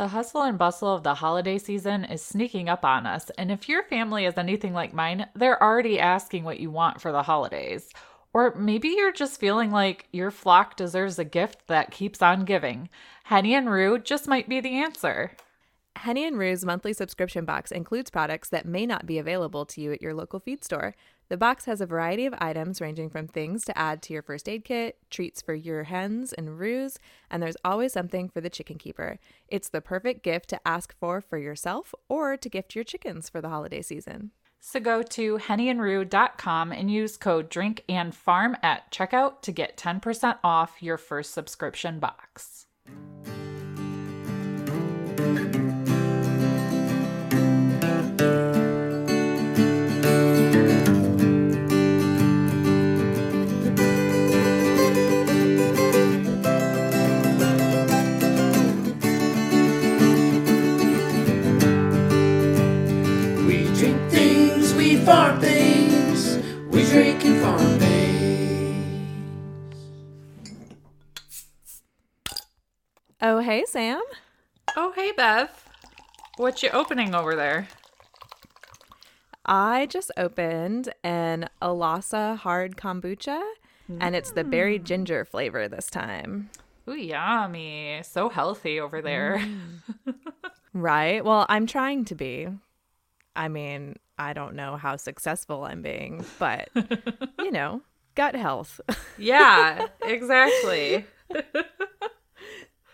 The hustle and bustle of the holiday season is sneaking up on us, and if your family is anything like mine, they're already asking what you want for the holidays. Or maybe you're just feeling like your flock deserves a gift that keeps on giving. Henny and Rue just might be the answer. Henny and Rue's monthly subscription box includes products that may not be available to you at your local feed store. The box has a variety of items ranging from things to add to your first aid kit, treats for your hens and roos, and there's always something for the chicken keeper. It's the perfect gift to ask for for yourself or to gift your chickens for the holiday season. So go to hennyandrue.com and use code drink and farm at checkout to get 10% off your first subscription box. We drink and farm things. Oh, hey, Sam. Oh, hey, Bev. What you opening over there? I just opened an Alasa hard kombucha, and it's the berry mm. ginger flavor this time. Ooh, yummy. So healthy over there. Mm. Right? Well, I'm trying to be. I mean, I don't know how successful I'm being, but you know, gut health. yeah, exactly.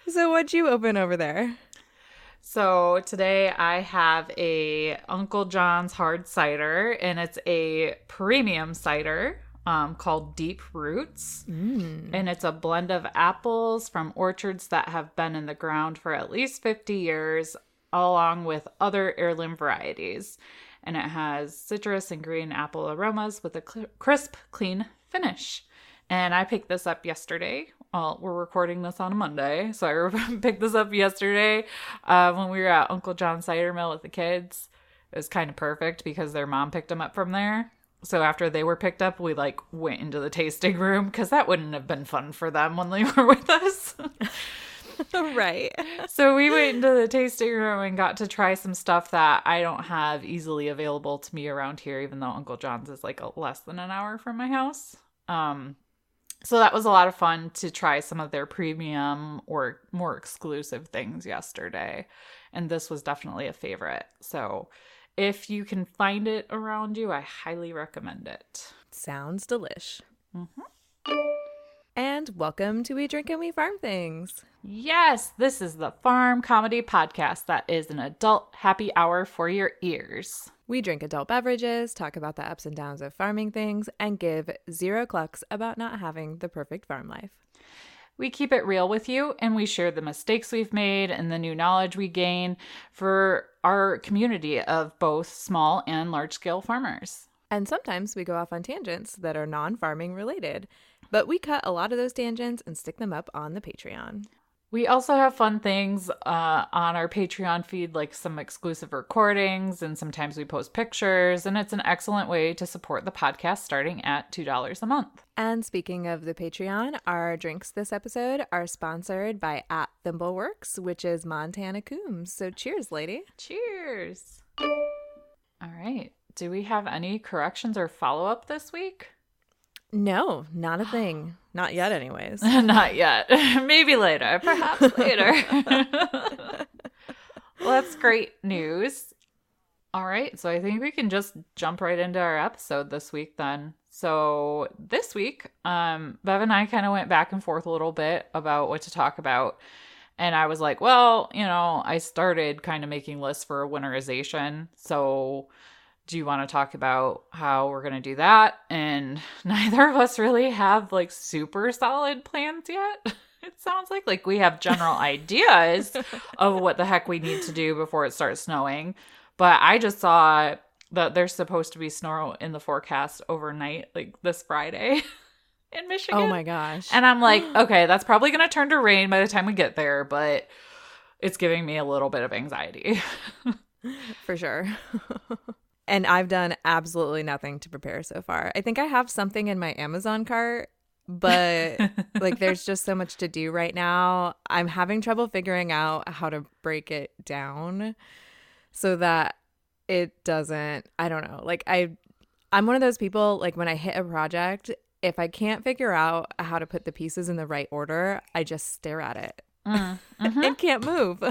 so, what'd you open over there? So today I have a Uncle John's hard cider, and it's a premium cider um, called Deep Roots, and it's a blend of apples from orchards that have been in the ground for at least fifty years, along with other heirloom varieties. And it has citrus and green apple aromas with a cl- crisp, clean finish. And I picked this up yesterday. Well, we're recording this on a Monday, so I picked this up yesterday uh, when we were at Uncle John's cider mill with the kids. It was kind of perfect because their mom picked them up from there. So after they were picked up, we like went into the tasting room because that wouldn't have been fun for them when they were with us. right. so we went into the tasting room and got to try some stuff that I don't have easily available to me around here, even though Uncle John's is like a, less than an hour from my house. Um, so that was a lot of fun to try some of their premium or more exclusive things yesterday. And this was definitely a favorite. So if you can find it around you, I highly recommend it. Sounds delish. And welcome to We Drink and We Farm Things. Yes, this is the farm comedy podcast that is an adult happy hour for your ears. We drink adult beverages, talk about the ups and downs of farming things, and give zero clucks about not having the perfect farm life. We keep it real with you and we share the mistakes we've made and the new knowledge we gain for our community of both small and large scale farmers. And sometimes we go off on tangents that are non farming related, but we cut a lot of those tangents and stick them up on the Patreon. We also have fun things uh, on our Patreon feed, like some exclusive recordings, and sometimes we post pictures. And it's an excellent way to support the podcast starting at $2 a month. And speaking of the Patreon, our drinks this episode are sponsored by at Thimbleworks, which is Montana Coombs. So cheers, lady. Cheers. All right. Do we have any corrections or follow up this week? No, not a thing. Not yet, anyways. Not yet. Maybe later. Perhaps later. well, that's great news. All right. So I think we can just jump right into our episode this week then. So this week, um, Bev and I kind of went back and forth a little bit about what to talk about. And I was like, well, you know, I started kind of making lists for winterization. So do you want to talk about how we're going to do that? And neither of us really have like super solid plans yet. It sounds like like we have general ideas of what the heck we need to do before it starts snowing. But I just saw that there's supposed to be snow in the forecast overnight like this Friday in Michigan. Oh my gosh. And I'm like, okay, that's probably going to turn to rain by the time we get there, but it's giving me a little bit of anxiety. For sure. And I've done absolutely nothing to prepare so far. I think I have something in my Amazon cart but like there's just so much to do right now. I'm having trouble figuring out how to break it down so that it doesn't I don't know. Like I I'm one of those people like when I hit a project, if I can't figure out how to put the pieces in the right order, I just stare at it. Mm, mm-hmm. and can't move.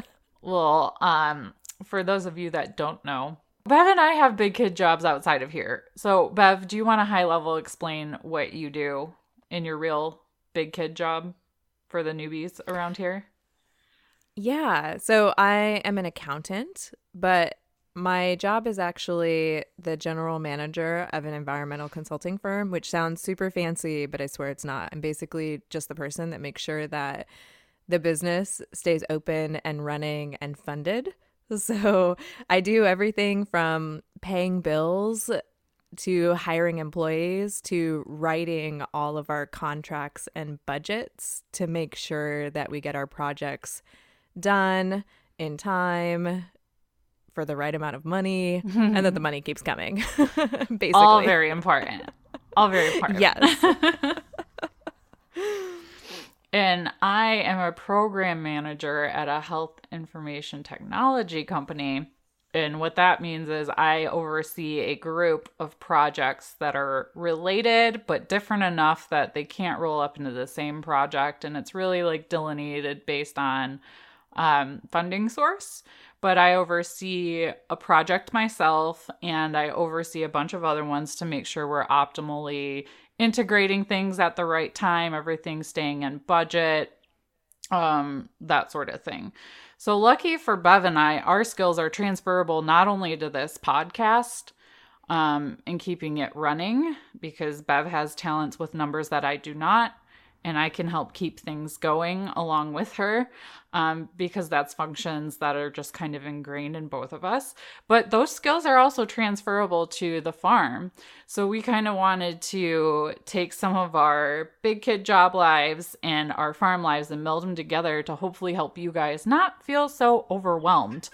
Well, um for those of you that don't know, Bev and I have big kid jobs outside of here. So, Bev, do you want to high level explain what you do in your real big kid job for the newbies around here? Yeah. So, I am an accountant, but my job is actually the general manager of an environmental consulting firm, which sounds super fancy, but I swear it's not. I'm basically just the person that makes sure that the business stays open and running and funded. So I do everything from paying bills to hiring employees to writing all of our contracts and budgets to make sure that we get our projects done in time for the right amount of money and that the money keeps coming. Basically. All very important. All very important. Yes. And I am a program manager at a health information technology company. And what that means is I oversee a group of projects that are related but different enough that they can't roll up into the same project. And it's really like delineated based on um, funding source but I oversee a project myself and I oversee a bunch of other ones to make sure we're optimally integrating things at the right time, everything staying in budget, um, that sort of thing. So, lucky for Bev and I, our skills are transferable not only to this podcast um, and keeping it running, because Bev has talents with numbers that I do not, and I can help keep things going along with her um, because that's functions that are just kind of ingrained in both of us. But those skills are also transferable to the farm. So we kind of wanted to take some of our big kid job lives and our farm lives and meld them together to hopefully help you guys not feel so overwhelmed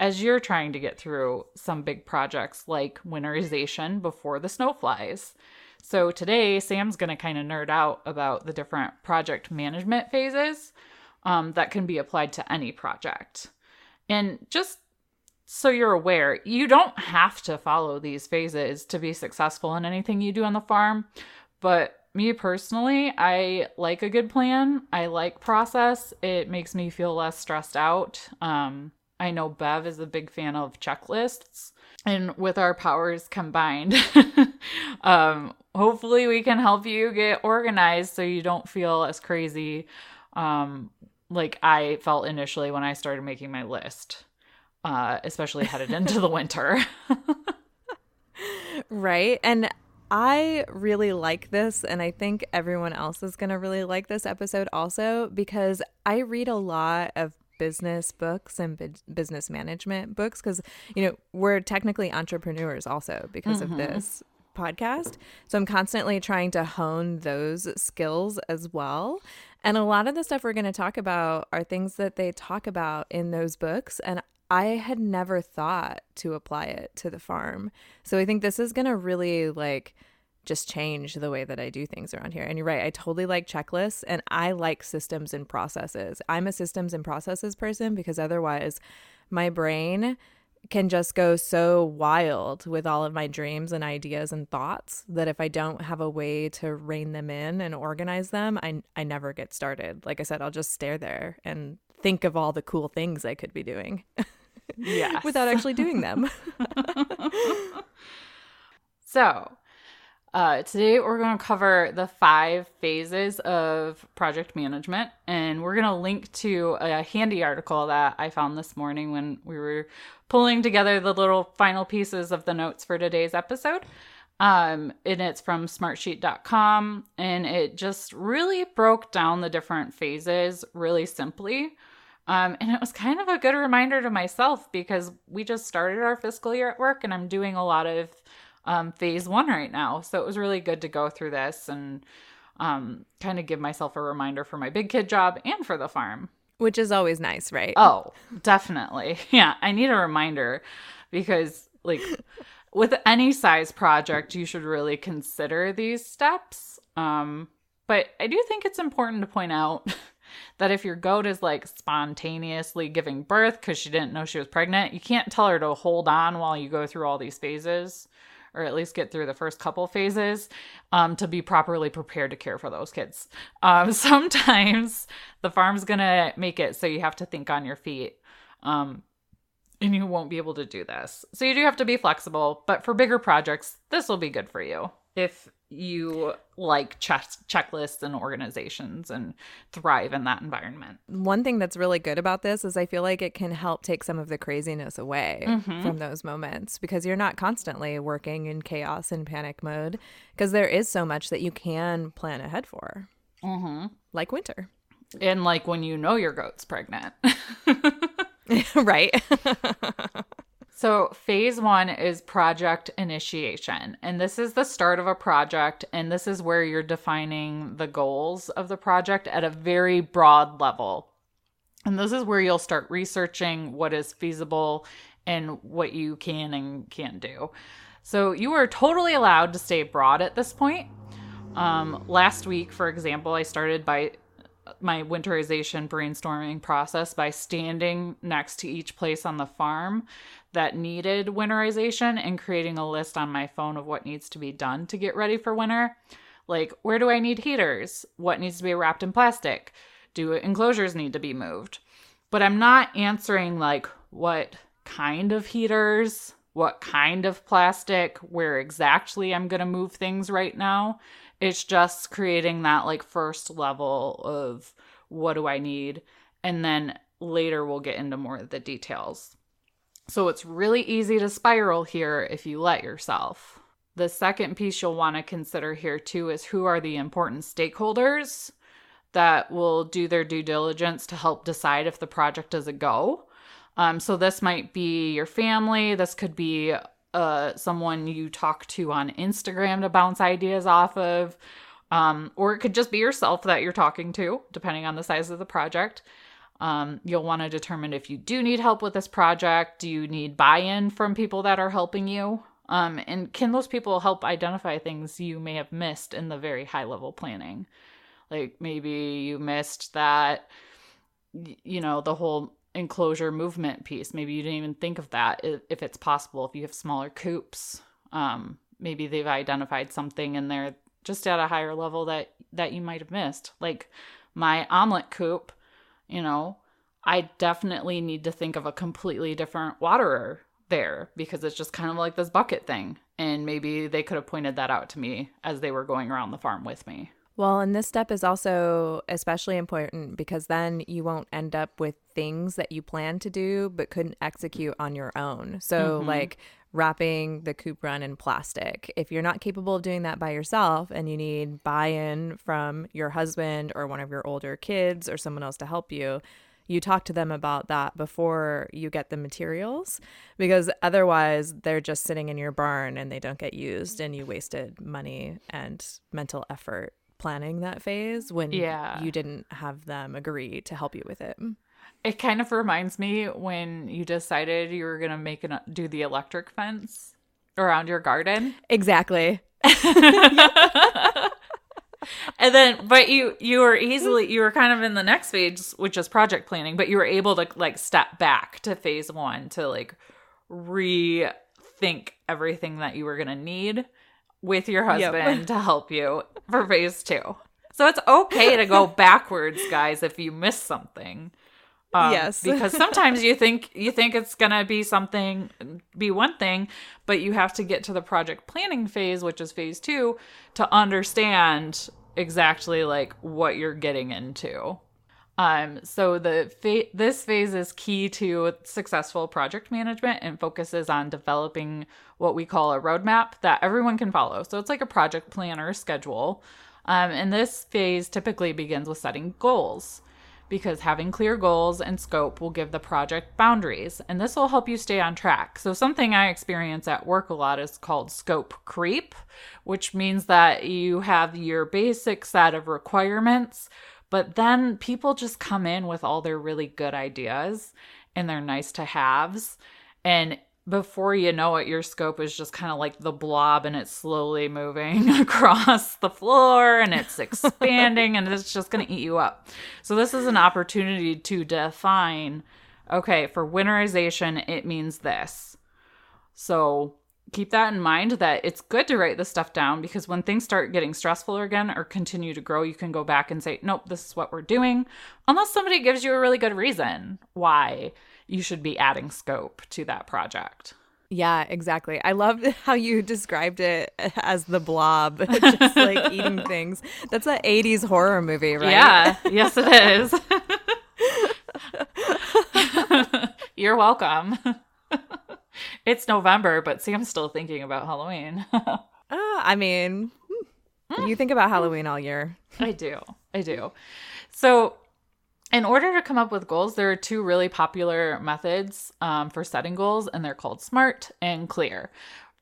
as you're trying to get through some big projects like winterization before the snow flies. So today, Sam's going to kind of nerd out about the different project management phases um, that can be applied to any project. And just so you're aware, you don't have to follow these phases to be successful in anything you do on the farm. But me personally, I like a good plan. I like process. It makes me feel less stressed out. Um, I know Bev is a big fan of checklists. And with our powers combined, um, hopefully we can help you get organized so you don't feel as crazy um, like I felt initially when I started making my list, uh, especially headed into the winter. right. And I really like this, and I think everyone else is going to really like this episode also because I read a lot of business books and business management books because, you know, we're technically entrepreneurs also because mm-hmm. of this podcast. So I'm constantly trying to hone those skills as well. And a lot of the stuff we're going to talk about are things that they talk about in those books. And I had never thought to apply it to the farm. So I think this is going to really like just change the way that I do things around here. And you're right, I totally like checklists and I like systems and processes. I'm a systems and processes person because otherwise my brain can just go so wild with all of my dreams and ideas and thoughts that if I don't have a way to rein them in and organize them, I I never get started. Like I said, I'll just stare there and think of all the cool things I could be doing. Yeah. without actually doing them. so, uh, today, we're going to cover the five phases of project management, and we're going to link to a handy article that I found this morning when we were pulling together the little final pieces of the notes for today's episode. Um, and it's from smartsheet.com, and it just really broke down the different phases really simply. Um, and it was kind of a good reminder to myself because we just started our fiscal year at work, and I'm doing a lot of um, phase one right now. So it was really good to go through this and um, kind of give myself a reminder for my big kid job and for the farm. Which is always nice, right? Oh, definitely. Yeah, I need a reminder because, like, with any size project, you should really consider these steps. Um, But I do think it's important to point out that if your goat is like spontaneously giving birth because she didn't know she was pregnant, you can't tell her to hold on while you go through all these phases, or at least get through the first couple phases um, to be properly prepared to care for those kids. Um, sometimes the farm's gonna make it so you have to think on your feet. Um, and you won't be able to do this. So you do have to be flexible, but for bigger projects, this will be good for you if you like check- checklists and organizations and thrive in that environment. One thing that's really good about this is I feel like it can help take some of the craziness away from those moments because you're not constantly working in chaos and panic mode because there is so much that you can plan ahead for, Mm-hmm. like winter. And like when you know your goat's pregnant. right. So, phase one is project initiation. And this is the start of a project. And this is where you're defining the goals of the project at a very broad level. And this is where you'll start researching what is feasible and what you can and can't do. So, you are totally allowed to stay broad at this point. Um, last week, for example, I started by my winterization brainstorming process by standing next to each place on the farm that needed winterization and creating a list on my phone of what needs to be done to get ready for winter. Like, where do I need heaters? What needs to be wrapped in plastic? Do enclosures need to be moved? But I'm not answering like what kind of heaters, what kind of plastic, where exactly I'm going to move things right now. It's just creating that like first level of what do I need? And then later we'll get into more of the details. So it's really easy to spiral here if you let yourself. The second piece you'll want to consider here too is who are the important stakeholders that will do their due diligence to help decide if the project is a go. Um, so this might be your family. This could be uh, someone you talk to on Instagram to bounce ideas off of. Um, or it could just be yourself that you're talking to, depending on the size of the project. Um, you'll want to determine if you do need help with this project. Do you need buy in from people that are helping you? Um, and can those people help identify things you may have missed in the very high level planning? Like maybe you missed that, you know, the whole enclosure movement piece. Maybe you didn't even think of that if, it's possible. If you have smaller coops, um, maybe they've identified something in there just at a higher level that that you might have missed. Like my Omlet coop, you know, I definitely need to think of a completely different waterer there because it's just kind of like this bucket thing. And maybe they could have pointed that out to me as they were going around the farm with me. Well, and this step is also especially important because then you won't end up with things that you plan to do but couldn't execute on your own. So, mm-hmm. like wrapping the coop run in plastic. If you're not capable of doing that by yourself and you need buy in from your husband or one of your older kids or someone else to help you, you talk to them about that before you get the materials because otherwise they're just sitting in your barn and they don't get used and you wasted money and mental effort planning that phase when Yeah. you didn't have them agree to help you with it. It kind of reminds me when you decided you were going to make an do the electric fence around your garden. Exactly. And then but you you were easily you were kind of in the next phase which is project planning, but you were able to like step back to phase 1 to like rethink everything that you were going to need with your Yep. husband to help you for phase 2. So it's okay to go backwards, guys, if you miss something. Um, Yes. because sometimes you think you think it's gonna be something, be one thing, but you have to get to the project planning phase, which is phase two, to understand exactly like what you're getting into. Um, so the fa- this phase is key to successful project management and focuses on developing what we call a roadmap that everyone can follow. So it's like a project planner schedule. Um, and this phase typically begins with setting goals because having clear goals and scope will give the project boundaries, and this will help you stay on track. So, something I experience at work a lot is called scope creep, which means that you have your basic set of requirements, but then people just come in with all their really good ideas and their nice to haves. And before you know it, your scope is just kind of like the blob and it's slowly moving across the floor and it's expanding and it's just going to eat you up. So, this is an opportunity to define okay, for winterization, it means this. So, keep that in mind that it's good to write this stuff down because when things start getting stressful again or continue to grow, you can go back and say, nope, this is what we're doing. Unless somebody gives you a really good reason why you should be adding scope to that project. Yeah, exactly. I love how you described it as the blob, just like eating things. That's an 80s horror movie, right? Yeah, yes, it is. You're welcome. It's November, but Sam's still thinking about Halloween. uh, I mean, hmm, you think about Halloween all year. I do. I do. So, in order to come up with goals, there are two really popular methods um, for setting goals, and they're called SMART and CLEAR.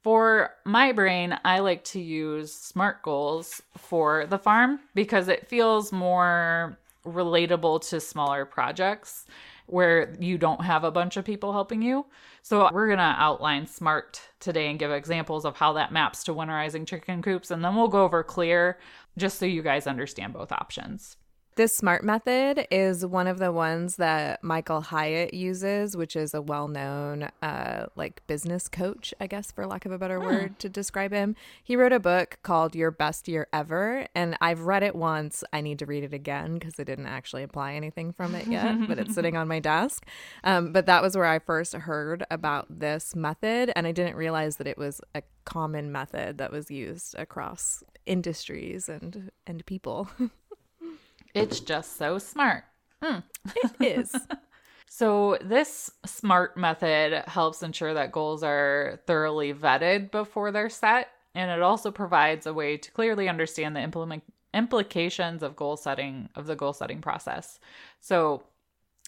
For my brain, I like to use SMART goals for the farm because it feels more relatable to smaller projects where you don't have a bunch of people helping you. So we're going to outline SMART today and give examples of how that maps to winterizing chicken coops. And then we'll go over CLEAR just so you guys understand both options. This SMART method is one of the ones that Michael Hyatt uses, which is a well-known uh, like business coach, I guess, for lack of a better hmm. word to describe him. He wrote a book called Your Best Year Ever, and I've read it once. I need to read it again because I didn't actually apply anything from it yet, but it's sitting on my desk. Um, but that was where I first heard about this method, and I didn't realize that it was a common method that was used across industries and and people. It's just so smart. Mm. It is. so, this SMART method helps ensure that goals are thoroughly vetted before they're set, and it also provides a way to clearly understand the implement implications of goal setting of the goal setting process. So,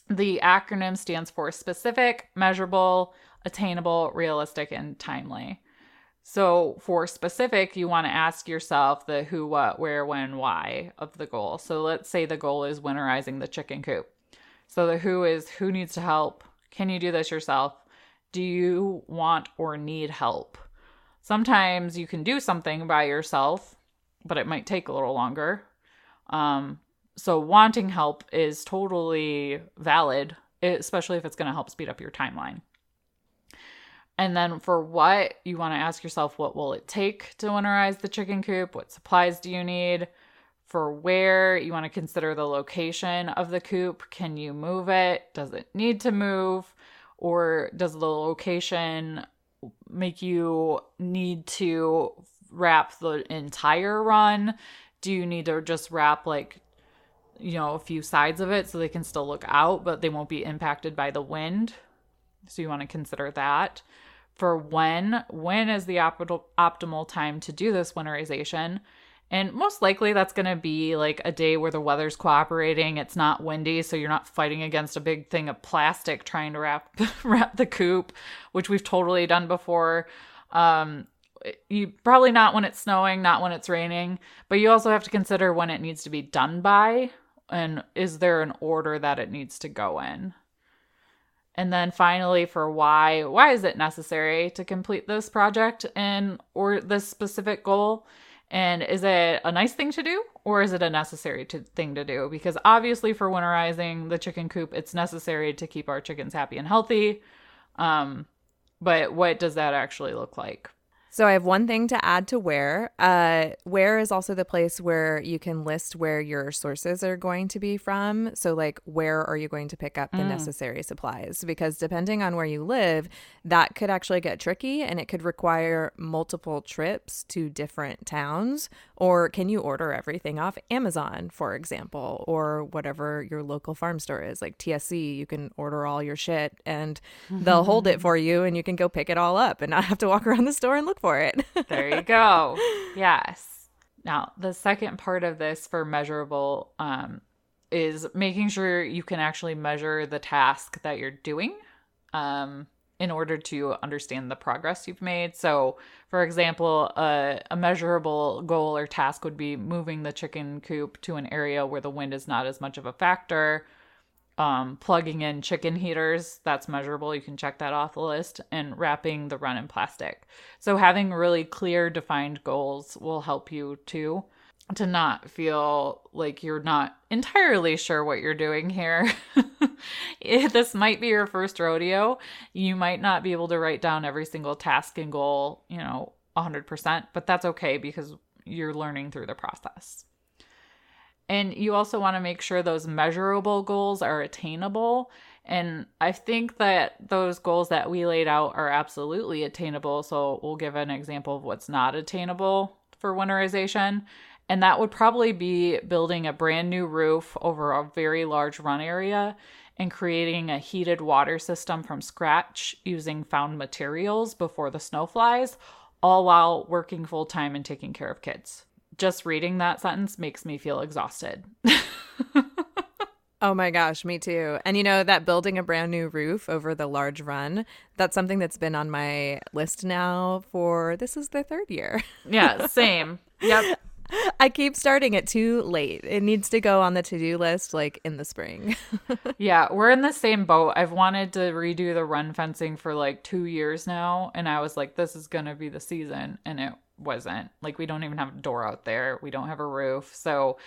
the acronym stands for specific, measurable, attainable, realistic, and timely. So, for specific, you want to ask yourself the who, what, where, when, why of the goal. So, let's say the goal is winterizing the chicken coop. So, the who is who needs to help? Can you do this yourself? Do you want or need help? Sometimes you can do something by yourself, but it might take a little longer. Um, so, wanting help is totally valid, especially if it's going to help speed up your timeline. And then for what, you want to ask yourself what will it take to winterize the chicken coop? What supplies do you need? For where, you want to consider the location of the coop. Can you move it? Does it need to move? Or does the location make you need to wrap the entire run? Do you need to just wrap like you know, a few sides of it so they can still look out, but they won't be impacted by the wind? So you want to consider that. For when, when is the optimal optimal time to do this winterization? And most likely that's going to be like a day where the weather's cooperating, it's not windy, so you're not fighting against a big thing of plastic trying to wrap wrap the coop, which we've totally done before. Um, you probably not when it's snowing, not when it's raining, but you also have to consider when it needs to be done by and is there an order that it needs to go in. And then finally for why, why is it necessary to complete this project and or this specific goal? And is it a nice thing to do or is it a necessary to, thing to do? Because obviously for winterizing the chicken coop, it's necessary to keep our chickens happy and healthy. Um, but what does that actually look like? So I have one thing to add to where. Uh, where is also the place where you can list where your sources are going to be from. So like where are you going to pick up the mm. necessary supplies? Because depending on where you live, that could actually get tricky and it could require multiple trips to different towns. Or can you order everything off Amazon, for example, or whatever your local farm store is, like TSC? You can order all your shit and they'll hold it for you, and you can go pick it all up and not have to walk around the store and look for it. there you go. Yes. Now, the second part of this for measurable um, is making sure you can actually measure the task that you're doing um, in order to understand the progress you've made. So, for example, a, measurable goal or task would be moving the chicken coop to an area where the wind is not as much of a factor. um, plugging in chicken heaters. That's measurable. You can check that off the list. And wrapping the run in plastic. So having really clear, defined goals will help you too to not feel like you're not entirely sure what you're doing here. this might be your first rodeo. You might not be able to write down every single task and goal, you know, 100%, but that's okay because you're learning through the process. And you also want to make sure those measurable goals are attainable. And I think that those goals that we laid out are absolutely attainable. So we'll give an example of what's not attainable for winterization. And that would probably be building a brand new roof over a very large run area and creating a heated water system from scratch using found materials before the snow flies, all while working full time and taking care of kids just reading that sentence makes me feel exhausted. Oh my gosh, me too. And you know, that building a brand new roof over the large run, that's something that's been on my list now for this is the third year. yeah, same. Yep. I keep starting it too late. It needs to go on the to do list like in the spring. yeah, we're in the same boat. I've wanted to redo the run fencing for like two years now. And I was like, this is going to be the season. And it wasn't. Like we don't even have a door out there. We don't have a roof. So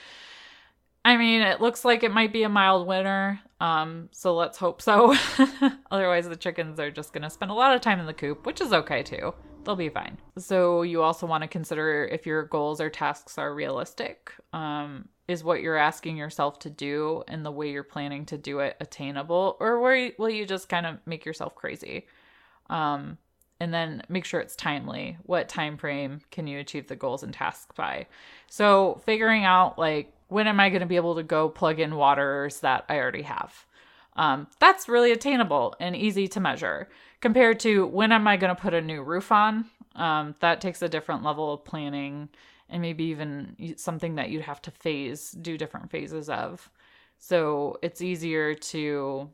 I mean, it looks like it might be a mild winter. Um, so let's hope so. Otherwise the chickens are just going to spend a lot of time in the coop, which is okay too. They'll be fine. So you also want to consider if your goals or tasks are realistic. Um, is what you're asking yourself to do and the way you're planning to do it attainable or will you just kind of make yourself crazy um, and then make sure it's timely what time frame can you achieve the goals and tasks by so figuring out like when am i going to be able to go plug in waters that i already have um, that's really attainable and easy to measure. Compared to when am i going to put a new roof on? Um, that takes a different level of planning and maybe even something that you'd have to phase do different phases of. So it's easier to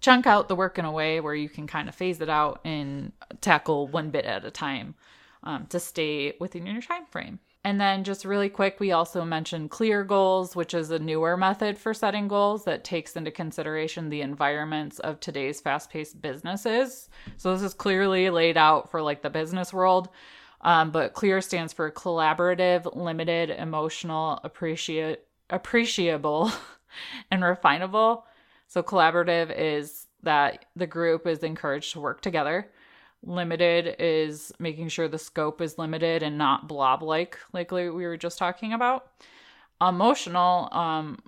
chunk out the work in a way where you can kind of phase it out and tackle one bit at a time um, to stay within your time frame. And then, just really quick, we also mentioned clear goals, which is a newer method for setting goals that takes into consideration the environments of today's fast paced businesses. So, this is clearly laid out for like the business world. Um, but clear stands for collaborative, limited, emotional, appreciate, appreciable, and refinable. So collaborative is that the group is encouraged to work together. Limited is making sure the scope is limited and not blob like like we were just talking about. Emotional um,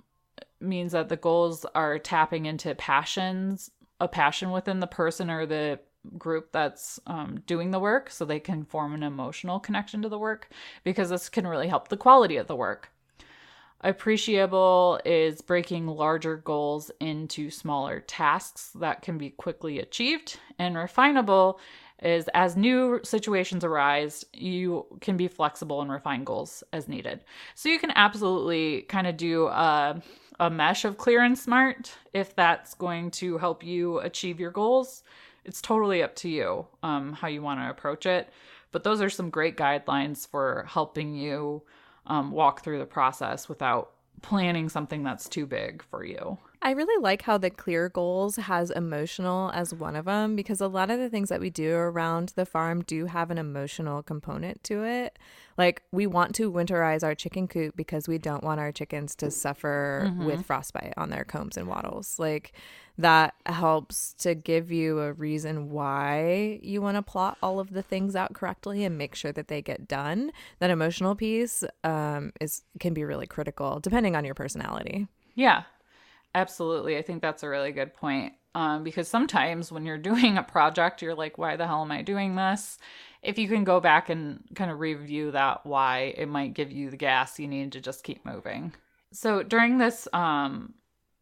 means that the goals are tapping into passions, a passion within the person or the group that's um, doing the work so they can form an emotional connection to the work because this can really help the quality of the work. Appreciable is breaking larger goals into smaller tasks that can be quickly achieved. And refinable is as new situations arise, you can be flexible and refine goals as needed. So you can absolutely kind of do a, a mesh of clear and smart if that's going to help you achieve your goals. It's totally up to you um, how you want to approach it. But those are some great guidelines for helping you um, walk through the process without planning something that's too big for you. I really like how the clear goals has emotional as one of them because a lot of the things that we do around the farm do have an emotional component to it. Like we want to winterize our chicken coop because we don't want our chickens to suffer mm-hmm. with frostbite on their combs and wattles. Like that helps to give you a reason why you want to plot all of the things out correctly and make sure that they get done. That emotional piece um, is can be really critical depending on your personality. Yeah, absolutely. I think that's a really good point. Um, because sometimes when you're doing a project, you're like, why the hell am I doing this? If you can go back and kind of review that why, it might give you the gas you need to just keep moving. So during this um,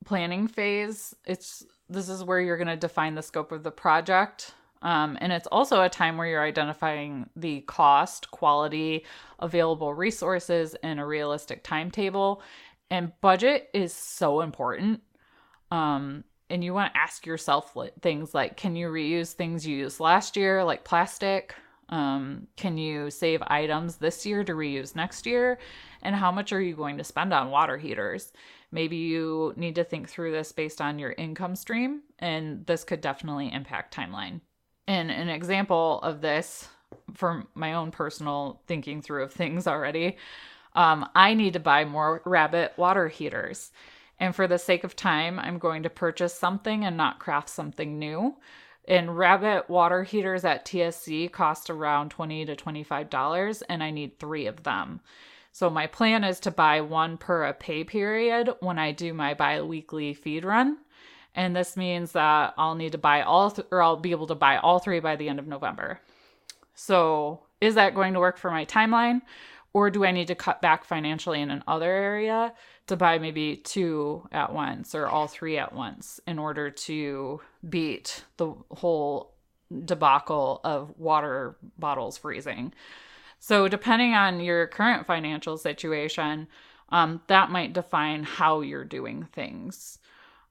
planning phase, it's this is where you're going to define the scope of the project. Um, and it's also a time where you're identifying the cost, quality, available resources, and a realistic timetable. And budget is so important. Um, and you want to ask yourself things like can you reuse things you used last year, like plastic? Um, can you save items this year to reuse next year? And how much are you going to spend on water heaters? Maybe you need to think through this based on your income stream, and this could definitely impact timeline. And an example of this for my own personal thinking through of things already, um, I need to buy more rabbit water heaters. And for the sake of time, I'm going to purchase something and not craft something new. And rabbit water heaters at TSC cost around 20 to $25, and I need three of them. So my plan is to buy one per a pay period when I do my bi-weekly feed run. And this means that I'll need to buy all th- or I'll be able to buy all three by the end of November. So, is that going to work for my timeline or do I need to cut back financially in another area to buy maybe two at once or all three at once in order to beat the whole debacle of water bottles freezing? So, depending on your current financial situation, um, that might define how you're doing things.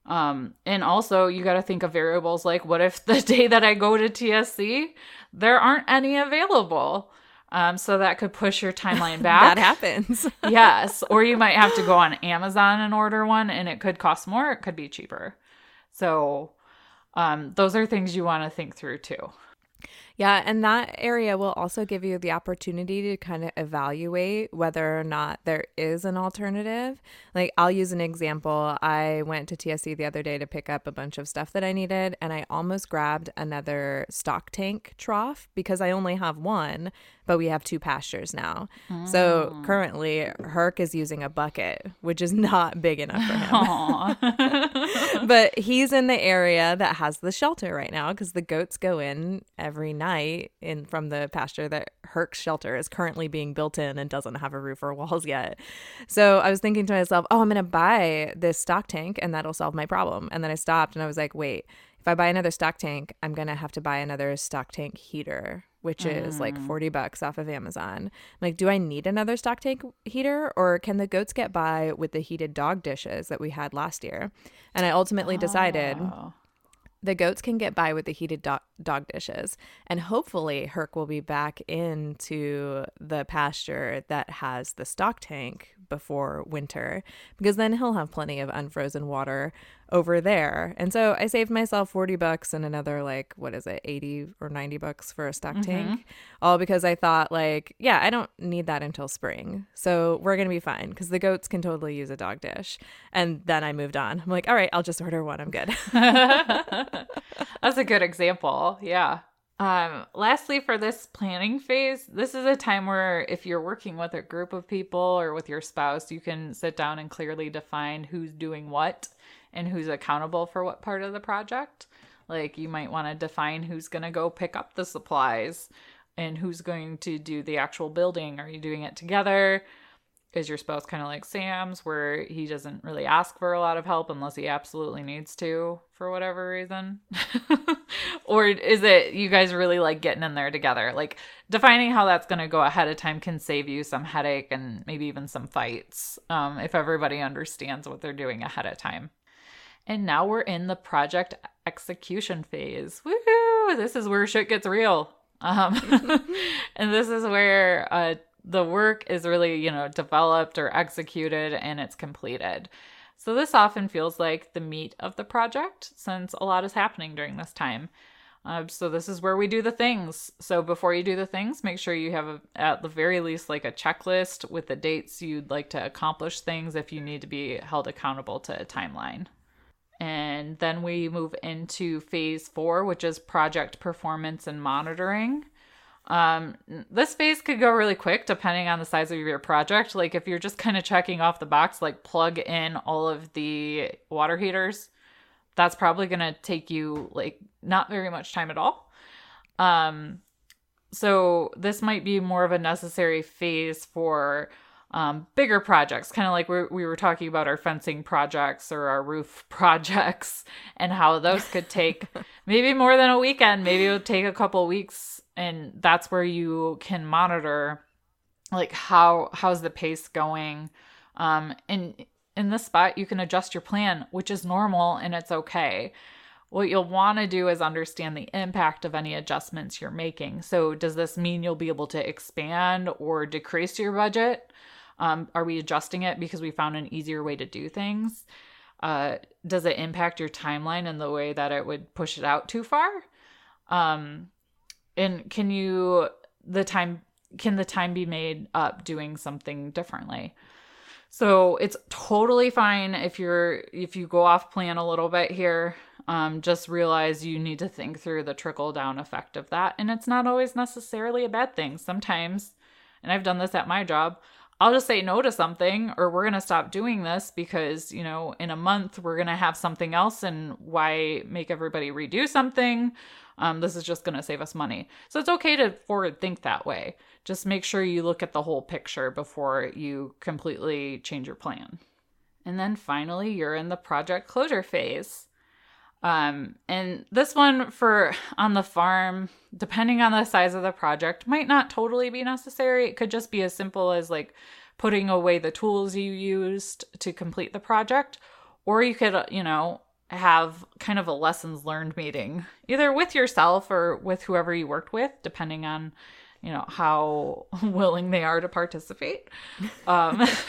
Um, and also, you got to think of variables like what if the day that I go to TSC, there aren't any available? Um, so that could push your timeline back. that happens. yes. Or you might have to go on Amazon and order one, and it could cost more, it could be cheaper. So, um, those are things you want to think through too. Yeah, and that area will also give you the opportunity to kind of evaluate whether or not there is an alternative. Like, I'll use an example. I went to TSC the other day to pick up a bunch of stuff that I needed, and I almost grabbed another stock tank trough because I only have one, but we have two pastures now. So Mm. currently, Herc is using a bucket, which is not big enough for him. but he's in the area that has the shelter right now because the goats go in every night in from the pasture that Herc's shelter is currently being built in and doesn't have a roof or walls yet. So I was thinking to myself, oh, I'm going to buy this stock tank and that'll solve my problem. And then I stopped and I was like, wait, if I buy another stock tank, I'm going to have to buy another stock tank heater, which is like mm. 40 bucks off of Amazon. I'm like, do I need another stock tank heater or can the goats get by with the heated dog dishes that we had last year? And I ultimately decided Oh. the goats can get by with the heated do- dog dishes and hopefully herc will be back into the pasture that has the stock tank before winter because then he'll have plenty of unfrozen water over there. And so i saved myself 40 bucks and another like what is it 80 or 90 bucks for a stock tank all because i thought like yeah i don't need that until spring. So we're gonna be fine because the goats can totally use a dog dish. And then i moved on. I'm like all right i'll just order one. I'm good. That's a good example. Yeah. Um, lastly, for this planning phase, this is a time where if you're working with a group of people or with your spouse, you can sit down and clearly define who's doing what and who's accountable for what part of the project. Like you might want to define who's going to go pick up the supplies and who's going to do the actual building. Are you doing it together? Is your spouse kind of like Sam's, where he doesn't really ask for a lot of help unless he absolutely needs to for whatever reason? or is it you guys really like getting in there together? Like defining how that's going to go ahead of time can save you some headache and maybe even some fights um, if everybody understands what they're doing ahead of time. And now we're in the project execution phase. Woohoo! This is where shit gets real. Um, and this is where uh, the work is really, you know, developed or executed and it's completed. So this often feels like the meat of the project since a lot is happening during this time. Uh, so this is where we do the things. So before you do the things, make sure you have a, at the very least like a checklist with the dates you'd like to accomplish things if you need to be held accountable to a timeline. And then we move into phase four, which is project performance and monitoring. Um, this phase could go really quick depending on the size of your project. Like if you're just kind of checking off the box, like plug in all of the water heaters, that's probably going to take you like not very much time at all. Um, so this might be more of a necessary phase for um, bigger projects, kind of like we we were talking about our fencing projects or our roof projects, and how those could take maybe more than a weekend. Maybe it would take a couple weeks, and that's where you can monitor, like how how's the pace going, um, and in this spot you can adjust your plan, which is normal and it's okay. What you'll want to do is understand the impact of any adjustments you're making. So, does this mean you'll be able to expand or decrease your budget? Um, are we adjusting it because we found an easier way to do things? Uh, does it impact your timeline in the way that it would push it out too far? Um, and can you the time can the time be made up doing something differently? So it's totally fine if you're if you go off plan a little bit here. Um, just realize you need to think through the trickle down effect of that, and it's not always necessarily a bad thing. Sometimes, and I've done this at my job. I'll just say no to something, or we're gonna stop doing this because you know in a month we're gonna have something else, and why make everybody redo something? Um, this is just gonna save us money. So it's okay to forward think that way just make sure you look at the whole picture before you completely change your plan. And then finally, you're in the project closure phase. Um, and this one for on the farm, depending on the size of the project, might not totally be necessary. It could just be as simple as like putting away the tools you used to complete the project, or you could, you know, have kind of a lessons learned meeting, either with yourself or with whoever you worked with, depending on you know how willing they are to participate. Um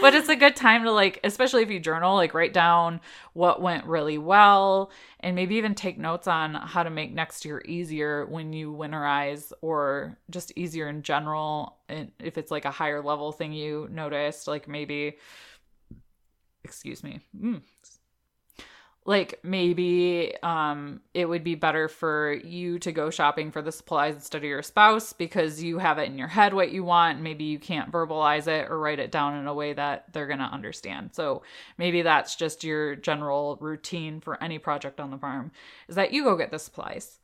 but it's a good time to like especially if you journal like write down what went really well and maybe even take notes on how to make next year easier when you winterize or just easier in general and if it's like a higher level thing you noticed like maybe excuse me mm, like maybe um it would be better for you to go shopping for the supplies instead of your spouse because you have it in your head what you want. Maybe you can't verbalize it or write it down in a way that they're going to understand. So maybe that's just your general routine for any project on the farm is that you go get the supplies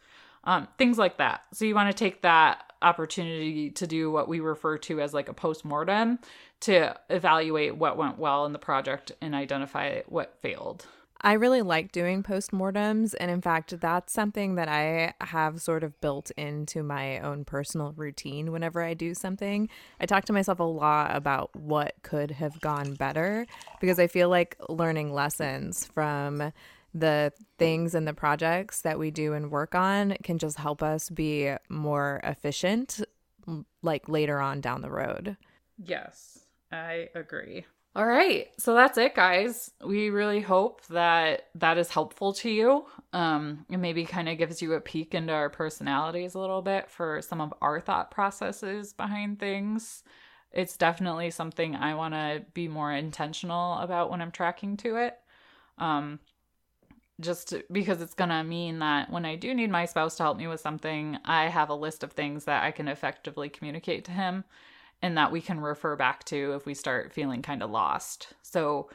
um, things like that. So you want to take that opportunity to do what we refer to as like a post-mortem to evaluate what went well in the project and identify what failed I really like doing postmortems. And in fact, that's something that I have sort of built into my own personal routine whenever I do something. I talk to myself a lot about what could have gone better because I feel like learning lessons from the things and the projects that we do and work on can just help us be more efficient like later on down the road. Yes, I agree. All right. So that's it, guys. We really hope that that is helpful to you. Um, and maybe kind of gives you a peek into our personalities a little bit for some of our thought processes behind things. It's definitely something I want to be more intentional about when I'm tracking to it. Um, just because it's going to mean that when I do need my spouse to help me with something, I have a list of things that I can effectively communicate to him and that we can refer back to if we start feeling kind of lost. So,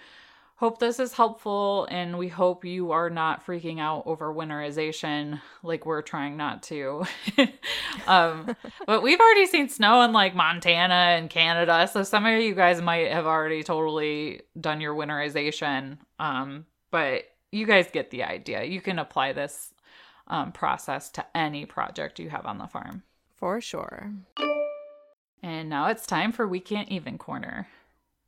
hope this is helpful and we hope you are not freaking out over winterization like we're trying not to. um, but we've already seen snow in like Montana and Canada, so some of you guys might have already totally done your winterization. Um, but you guys get the idea. You can apply this um, process to any project you have on the farm. For sure. And now it's time for We Can't Even Corner.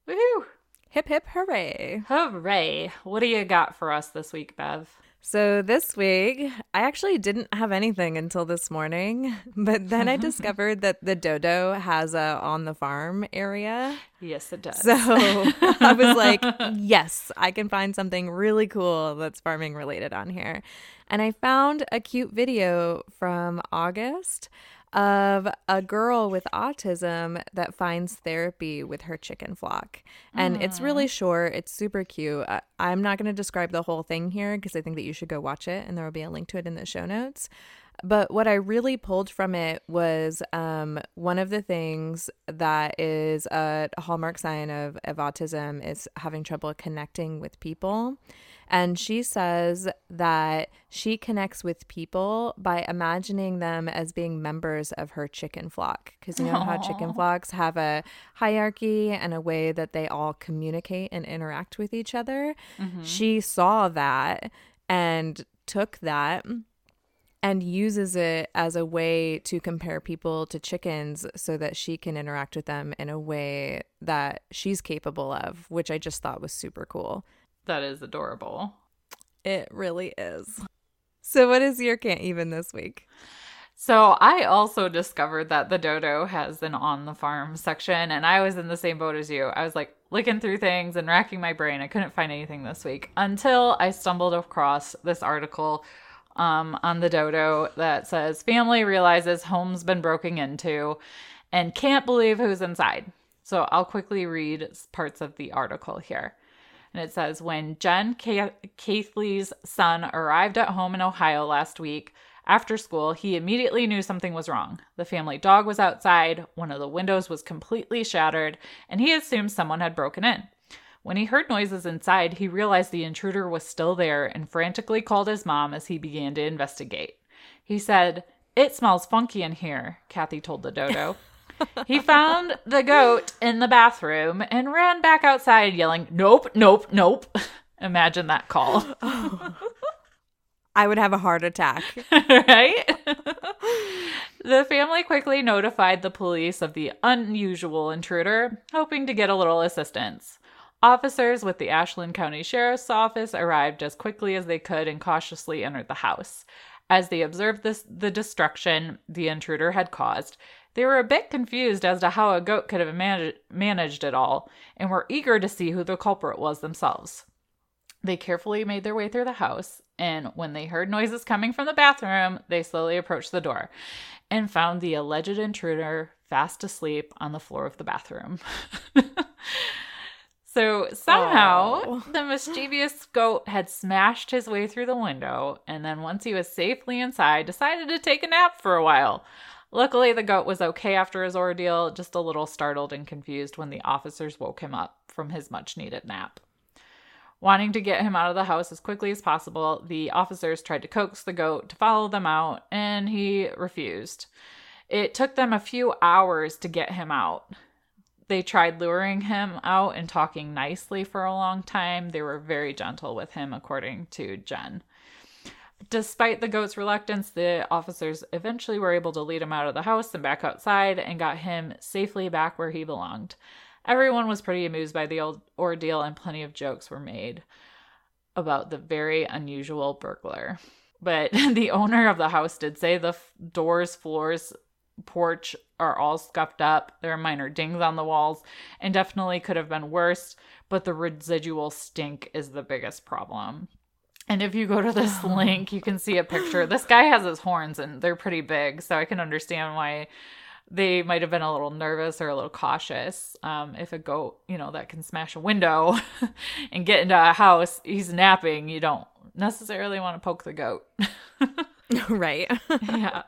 Woohoo! Hip hip hooray! Hooray! What do you got for us this week, Bev? So this week, I actually didn't have anything until this morning, but then I discovered that the dodo has a on the farm area. Yes, it does. So I was like, yes, I can find something really cool that's farming related on here. And I found a cute video from August of a girl with autism that finds therapy with her chicken flock. And Aww. it's really short, it's super cute. I'm not going to describe the whole thing here because I think that you should go watch it and there will be a link to it in the show notes. But what I really pulled from it was um, one of the things that is a hallmark sign of, of autism is having trouble connecting with people. And she says that she connects with people by imagining them as being members of her chicken flock. Because you know Aww. how chicken flocks have a hierarchy and a way that they all communicate and interact with each other. Mm-hmm. She saw that and took that and uses it as a way to compare people to chickens so that she can interact with them in a way that she's capable of, which I just thought was super cool. That is adorable. It really is. So, what is your can't even this week? So I also discovered that the dodo has an on the farm section, and I was in the same boat as you. I was like looking through things and racking my brain. I couldn't find anything this week until I stumbled across this article um, on the dodo that says family realizes home's been broken into and can't believe who's inside. So I'll quickly read parts of the article here. And it says When Jen Kathley's son arrived at home in Ohio last week, after school, he immediately knew something was wrong. The family dog was outside, one of the windows was completely shattered, and he assumed someone had broken in. When he heard noises inside, he realized the intruder was still there and frantically called his mom as he began to investigate. He said, It smells funky in here, Kathy told the dodo. he found the goat in the bathroom and ran back outside yelling, Nope, nope, nope. Imagine that call. Oh. I would have a heart attack. right? the family quickly notified the police of the unusual intruder, hoping to get a little assistance. Officers with the Ashland County Sheriff's Office arrived as quickly as they could and cautiously entered the house. As they observed this, the destruction the intruder had caused, they were a bit confused as to how a goat could have managed, managed it all and were eager to see who the culprit was themselves. They carefully made their way through the house, and when they heard noises coming from the bathroom, they slowly approached the door and found the alleged intruder fast asleep on the floor of the bathroom. so somehow oh. the mischievous goat had smashed his way through the window, and then once he was safely inside, decided to take a nap for a while. Luckily, the goat was okay after his ordeal, just a little startled and confused when the officers woke him up from his much needed nap. Wanting to get him out of the house as quickly as possible, the officers tried to coax the goat to follow them out, and he refused. It took them a few hours to get him out. They tried luring him out and talking nicely for a long time. They were very gentle with him, according to Jen. Despite the goat's reluctance, the officers eventually were able to lead him out of the house and back outside and got him safely back where he belonged. Everyone was pretty amused by the old ordeal, and plenty of jokes were made about the very unusual burglar. But the owner of the house did say the f- doors, floors, porch are all scuffed up. There are minor dings on the walls, and definitely could have been worse, but the residual stink is the biggest problem. And if you go to this link, you can see a picture. This guy has his horns and they're pretty big, so I can understand why they might have been a little nervous or a little cautious. Um, if a goat, you know, that can smash a window and get into a house, he's napping, you don't necessarily want to poke the goat. right. yeah.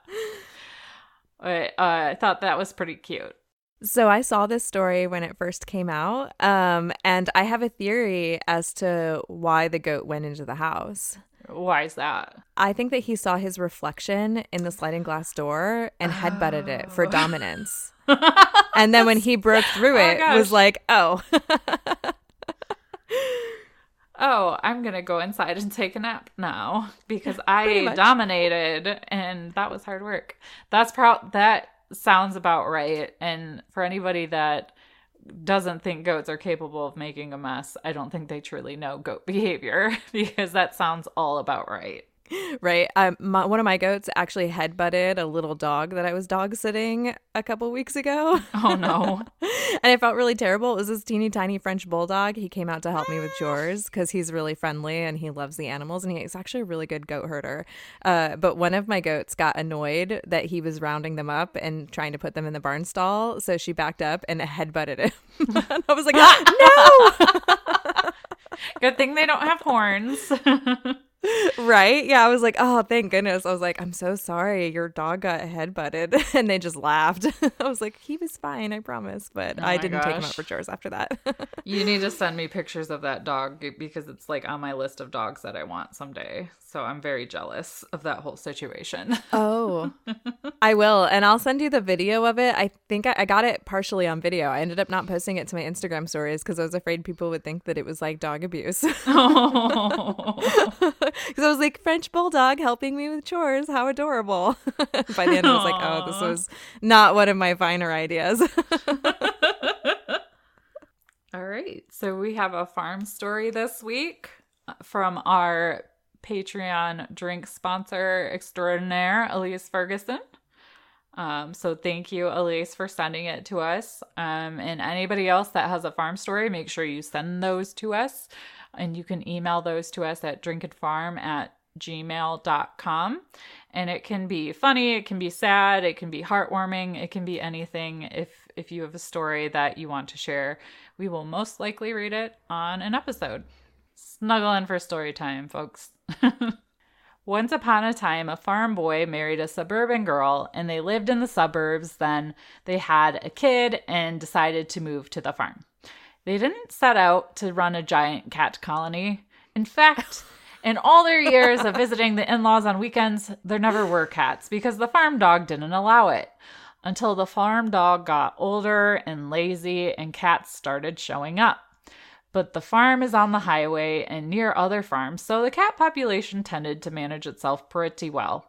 But, uh, I thought that was pretty cute. So I saw this story when it first came out, um, and I have a theory as to why the goat went into the house. Why is that? I think that he saw his reflection in the sliding glass door and headbutted oh. it for oh. dominance. and then when he broke through oh it, oh was like, oh. oh, I'm going to go inside and take a nap now because I dominated and that was hard work. That's pro that sounds about right. And for anybody that doesn't think goats are capable of making a mess, I don't think they truly know goat behavior because that sounds all about right. right? Um, my, one of my goats actually head butted a little dog that I was dog sitting a couple weeks ago. Oh no! and it felt really terrible. It was this teeny tiny French bulldog. He came out to help me with chores because he's really friendly and he loves the animals and he's actually a really good goat herder. Uh, but one of my goats got annoyed that he was rounding them up and trying to put them in the barn stall, so she backed up and head butted him. I was like, no. Good thing they don't have horns right? Yeah, I was like, oh, thank goodness. I was like, I'm so sorry. Your dog got head butted. And they just laughed. I was like, he was fine, I promise. But oh I didn't gosh. take him out for chores after that. you need to send me pictures of that dog because it's like on my list of dogs that I want someday. So I'm very jealous of that whole situation. oh, I will. And I'll send you the video of it. I think I, I got it partially on video. I ended up not posting it to my Instagram stories because I was afraid people would think that it was like dog abuse. oh because I was like French bulldog helping me with chores. How adorable! By the end, I was like, oh, this was not one of my finer ideas. All right, so we have a farm story this week from our Patreon drink sponsor extraordinaire, Elise Ferguson. Um, so thank you, Elise, for sending it to us. Um, and anybody else that has a farm story, make sure you send those to us. And you can email those to us at drinkandfarm at gmail.com. And it can be funny, it can be sad, it can be heartwarming, it can be anything. If if you have a story that you want to share, we will most likely read it on an episode. Snuggle in for story time, folks. Once upon a time, a farm boy married a suburban girl, and they lived in the suburbs. Then they had a kid and decided to move to the farm. They didn't set out to run a giant cat colony. In fact, in all their years of visiting the in laws on weekends, there never were cats because the farm dog didn't allow it. Until the farm dog got older and lazy and cats started showing up but the farm is on the highway and near other farms, so the cat population tended to manage itself pretty well.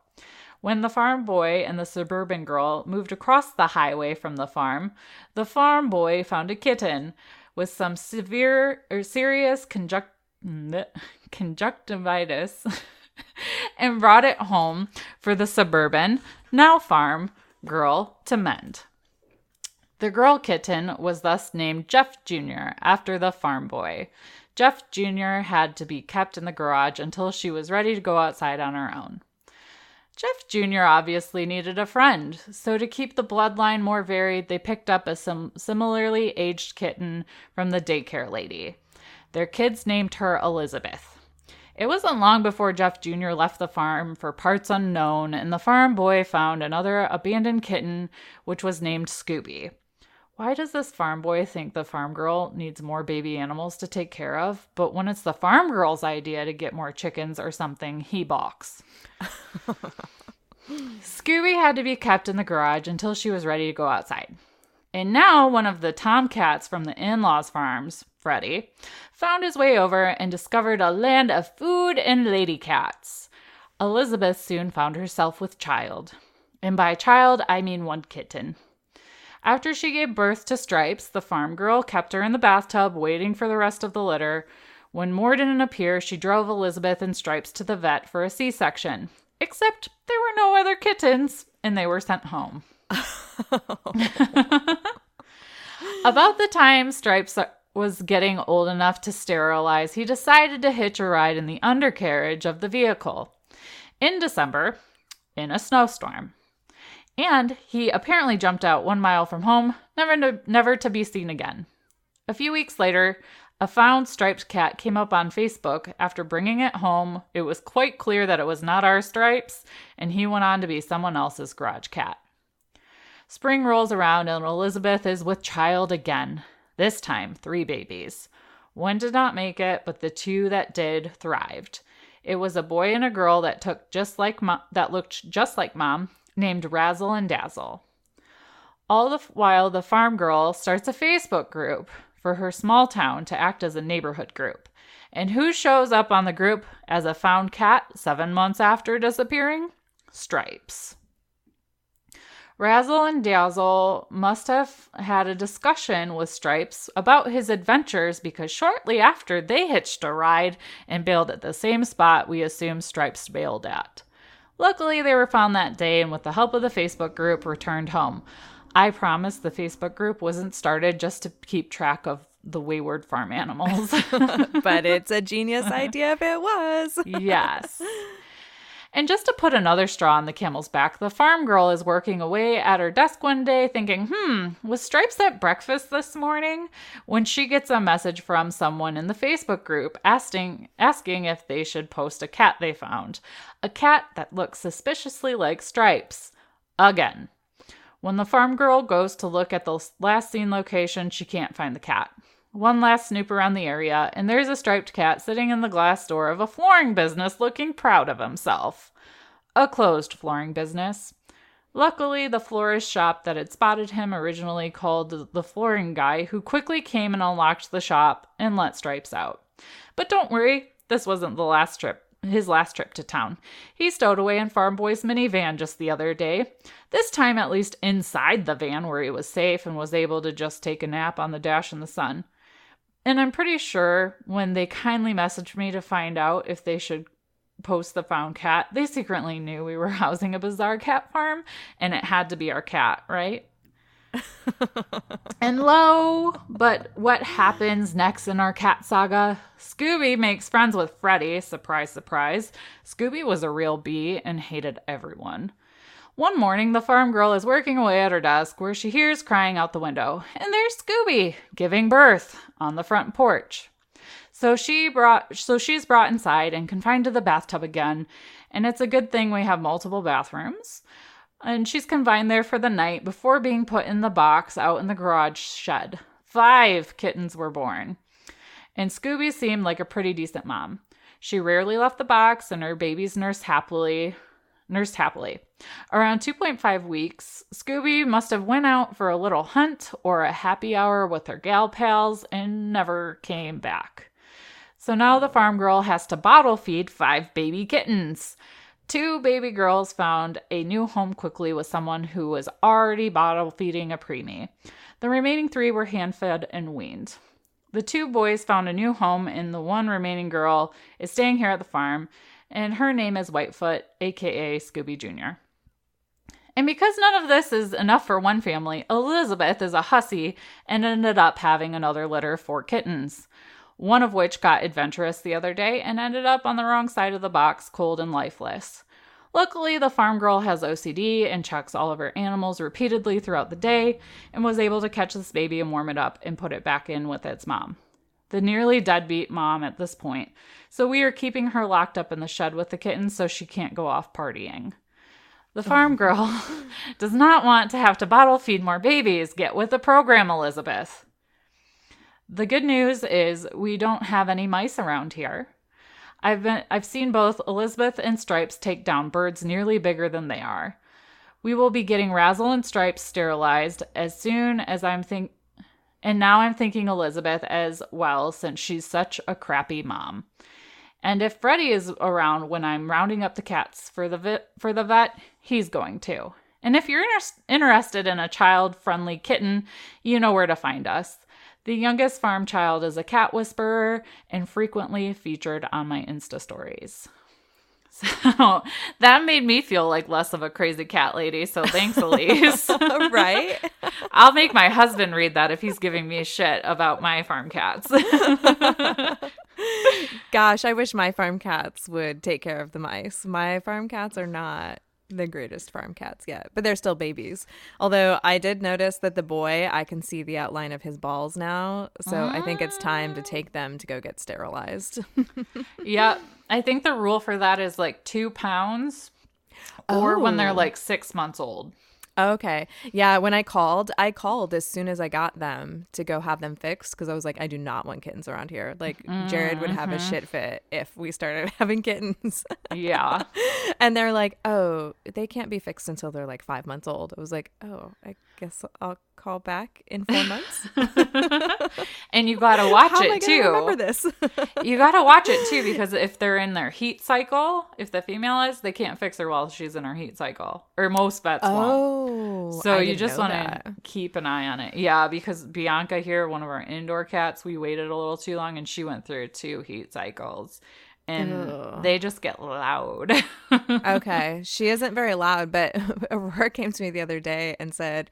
When the farm boy and the suburban girl moved across the highway from the farm, the farm boy found a kitten with some severe or serious conjuct- conjunctivitis and brought it home for the suburban, now farm, girl to mend. The girl kitten was thus named Jeff Jr. after the farm boy. Jeff Jr. had to be kept in the garage until she was ready to go outside on her own. Jeff Jr. obviously needed a friend, so to keep the bloodline more varied, they picked up a sim- similarly aged kitten from the daycare lady. Their kids named her Elizabeth. It wasn't long before Jeff Jr. left the farm for parts unknown, and the farm boy found another abandoned kitten, which was named Scooby. Why does this farm boy think the farm girl needs more baby animals to take care of? But when it's the farm girl's idea to get more chickens or something, he balks. Scooby had to be kept in the garage until she was ready to go outside. And now one of the tomcats from the in law's farms, Freddie, found his way over and discovered a land of food and lady cats. Elizabeth soon found herself with child. And by child, I mean one kitten. After she gave birth to Stripes, the farm girl kept her in the bathtub waiting for the rest of the litter. When more didn't appear, she drove Elizabeth and Stripes to the vet for a C section. Except there were no other kittens, and they were sent home. About the time Stripes was getting old enough to sterilize, he decided to hitch a ride in the undercarriage of the vehicle. In December, in a snowstorm. And he apparently jumped out one mile from home, never to, never to be seen again. A few weeks later, a found striped cat came up on Facebook after bringing it home. It was quite clear that it was not our stripes, and he went on to be someone else's garage cat. Spring rolls around, and Elizabeth is with child again. This time, three babies. One did not make it, but the two that did thrived. It was a boy and a girl that took just like mo- that looked just like mom, named Razzle and Dazzle. All the while, the farm girl starts a Facebook group for her small town to act as a neighborhood group. And who shows up on the group as a found cat seven months after disappearing? Stripes. Razzle and Dazzle must have had a discussion with Stripes about his adventures because shortly after they hitched a ride and bailed at the same spot we assume Stripes bailed at. Luckily, they were found that day and, with the help of the Facebook group, returned home. I promise the Facebook group wasn't started just to keep track of the wayward farm animals. but it's a genius idea if it was. yes. And just to put another straw on the camel's back, the farm girl is working away at her desk one day thinking, hmm, was Stripes at breakfast this morning? When she gets a message from someone in the Facebook group asking, asking if they should post a cat they found. A cat that looks suspiciously like Stripes. Again. When the farm girl goes to look at the last seen location, she can't find the cat. One last snoop around the area, and there's a striped cat sitting in the glass door of a flooring business looking proud of himself. A closed flooring business. Luckily, the florist shop that had spotted him originally called the flooring guy, who quickly came and unlocked the shop and let Stripes out. But don't worry, this wasn't the last trip his last trip to town. He stowed away in Farm Boy's minivan just the other day. This time, at least inside the van where he was safe and was able to just take a nap on the dash in the sun. And I'm pretty sure when they kindly messaged me to find out if they should post the found cat, they secretly knew we were housing a bizarre cat farm and it had to be our cat, right? and lo, but what happens next in our cat saga? Scooby makes friends with Freddy. Surprise, surprise. Scooby was a real bee and hated everyone. One morning, the farm girl is working away at her desk where she hears crying out the window, and there's Scooby giving birth on the front porch. So she brought so she's brought inside and confined to the bathtub again, and it's a good thing we have multiple bathrooms. And she's confined there for the night before being put in the box out in the garage shed. Five kittens were born. And Scooby seemed like a pretty decent mom. She rarely left the box and her babies nursed happily nursed happily. Around 2.5 weeks, Scooby must have went out for a little hunt or a happy hour with her gal pals and never came back. So now the farm girl has to bottle feed five baby kittens. Two baby girls found a new home quickly with someone who was already bottle feeding a preemie. The remaining three were hand fed and weaned. The two boys found a new home, and the one remaining girl is staying here at the farm, and her name is Whitefoot, aka Scooby Jr. And because none of this is enough for one family, Elizabeth is a hussy and ended up having another litter of four kittens one of which got adventurous the other day and ended up on the wrong side of the box, cold and lifeless. Luckily, the farm girl has OCD and checks all of her animals repeatedly throughout the day and was able to catch this baby and warm it up and put it back in with its mom. The nearly deadbeat mom at this point, so we are keeping her locked up in the shed with the kittens so she can't go off partying. The farm girl does not want to have to bottle feed more babies. Get with the program, Elizabeth. The good news is we don't have any mice around here. I've been I've seen both Elizabeth and Stripes take down birds nearly bigger than they are. We will be getting Razzle and Stripes sterilized as soon as I'm think and now I'm thinking Elizabeth as well since she's such a crappy mom. And if Freddie is around when I'm rounding up the cats for the vet, for the vet, he's going to. And if you're inter- interested in a child-friendly kitten, you know where to find us. The youngest farm child is a cat whisperer and frequently featured on my Insta stories. So that made me feel like less of a crazy cat lady. So thanks, Elise. right? I'll make my husband read that if he's giving me shit about my farm cats. Gosh, I wish my farm cats would take care of the mice. My farm cats are not the greatest farm cats yet, but they're still babies. Although I did notice that the boy, I can see the outline of his balls now. So I think it's time to ah. take them to go get sterilized. yeah, I think the rule for that is like two pounds or when they're Oh. like six months old. Okay. Yeah. When I called, I called as soon as I got them to go have them fixed because I was like, I do not want kittens around here. Like, Jared would have a mm-hmm. shit fit if we started having kittens. Yeah. and they're like, oh, they can't be fixed until they're like five months old. I was like, oh, I guess I'll call back in four months. and you got to watch How it gonna remember this? You got to watch it too because if they're in their heat cycle, if the female is, they can't fix her while she's in her heat cycle, or most vets won't. oh, So I you just want to keep an eye on it. Yeah, because Bianca here, one of our indoor cats, we waited a little too long and she went through two heat cycles. And Ugh. they just get loud. okay, she isn't very loud, but Aurora came to me the other day and said,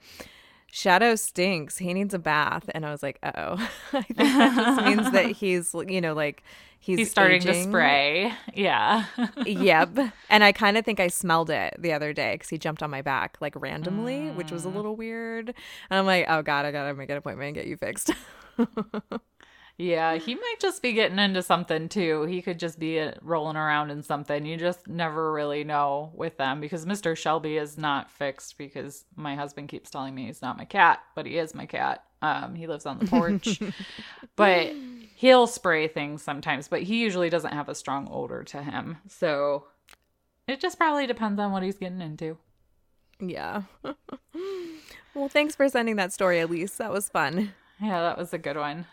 Shadow stinks. He needs a bath. And I was like, oh, I think that just means that he's, you know, like he's, He's starting to spray. Yeah. yep. And I kind of think I smelled it the other day because he jumped on my back like randomly, which was a mm. little weird. And I'm like, oh God, I gotta make an appointment and get you fixed. Yeah, he might just be getting into something too. He could just be uh, rolling around in something. You just never really know with them because Mr. Shelby is not fixed because my husband keeps telling me he's not my cat, but he is my cat. Um, he lives on the porch, but he'll spray things sometimes, but he usually doesn't have a strong odor to him. So it just probably depends on what he's getting into. yeah. well, thanks for sending that story, Elise. That was fun. Yeah, that was a good one.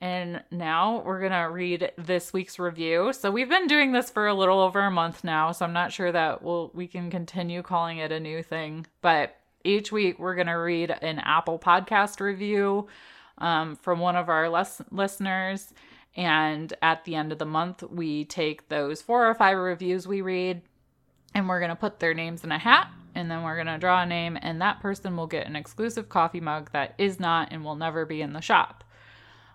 And now we're going to read this week's review. So we've been doing this for a little over a month now, so I'm not sure that we'll we can continue calling it a new thing, but each week we're going to read an Apple podcast review um, from one of our les- listeners And at the end of the month, we take those four or five reviews we read and we're going to put their names in a hat and then we're going to draw a name and that person will get an exclusive coffee mug that is not and will never be in the shop.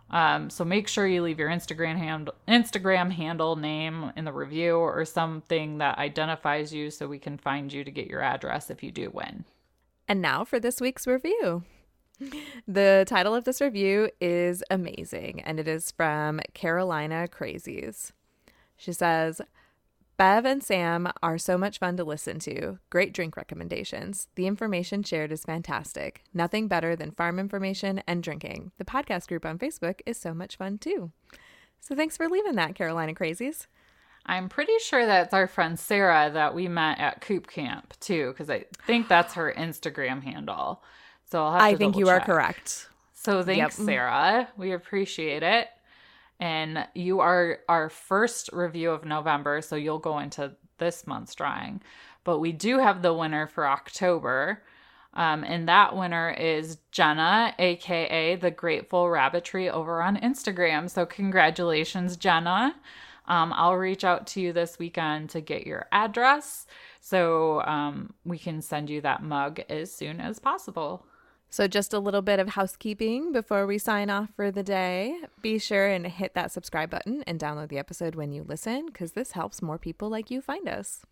Um, so make sure you leave your Instagram handle, Instagram handle name in the review or something that identifies you so we can find you to get your address if you do win. And now for this week's review. The title of this review is amazing and it is from Carolina Crazies. She says, Bev and Sam are so much fun to listen to. Great drink recommendations. The information shared is fantastic. Nothing better than farm information and drinking. The podcast group on Facebook is so much fun too. So thanks for leaving that, Carolina Crazies. I'm pretty sure that's our friend Sarah that we met at Coop Camp too, because I think that's her Instagram handle. So I'll have to I think you are correct. So thanks, Yep. Sarah. We appreciate it. And you are our first review of November, so you'll go into this month's drawing. But we do have the winner for October. Um, and that winner is Jenna, aka the Grateful Rabbitry, over on Instagram. So congratulations, Jenna. Um, I'll reach out to you this weekend to get your address so um, we can send you that mug as soon as possible. So, just a little bit of housekeeping before we sign off for the day. Be sure and hit that subscribe button and download the episode when you listen, because this helps more people like you find us.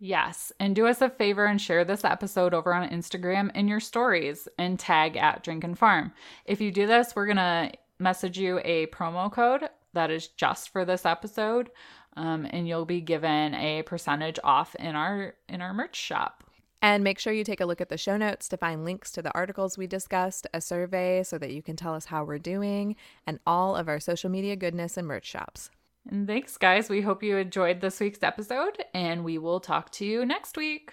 Yes, and do us a favor and share this episode over on Instagram in your stories and tag at Drink and Farm. If you do this, we're gonna message you a promo code that is just for this episode, um, and you'll be given a percentage off in our in our merch shop. And make sure you take a look at the show notes to find links to the articles we discussed, a survey so that you can tell us how we're doing, and all of our social media goodness and merch shops. And thanks, guys. We hope you enjoyed this week's episode, and we will talk to you next week.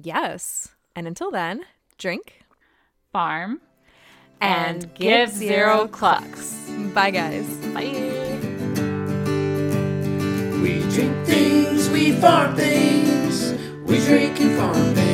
Yes. And until then, drink Farm and, give zero clucks. Bye, guys. Bye. We drink things, we farm things, we drink and farm.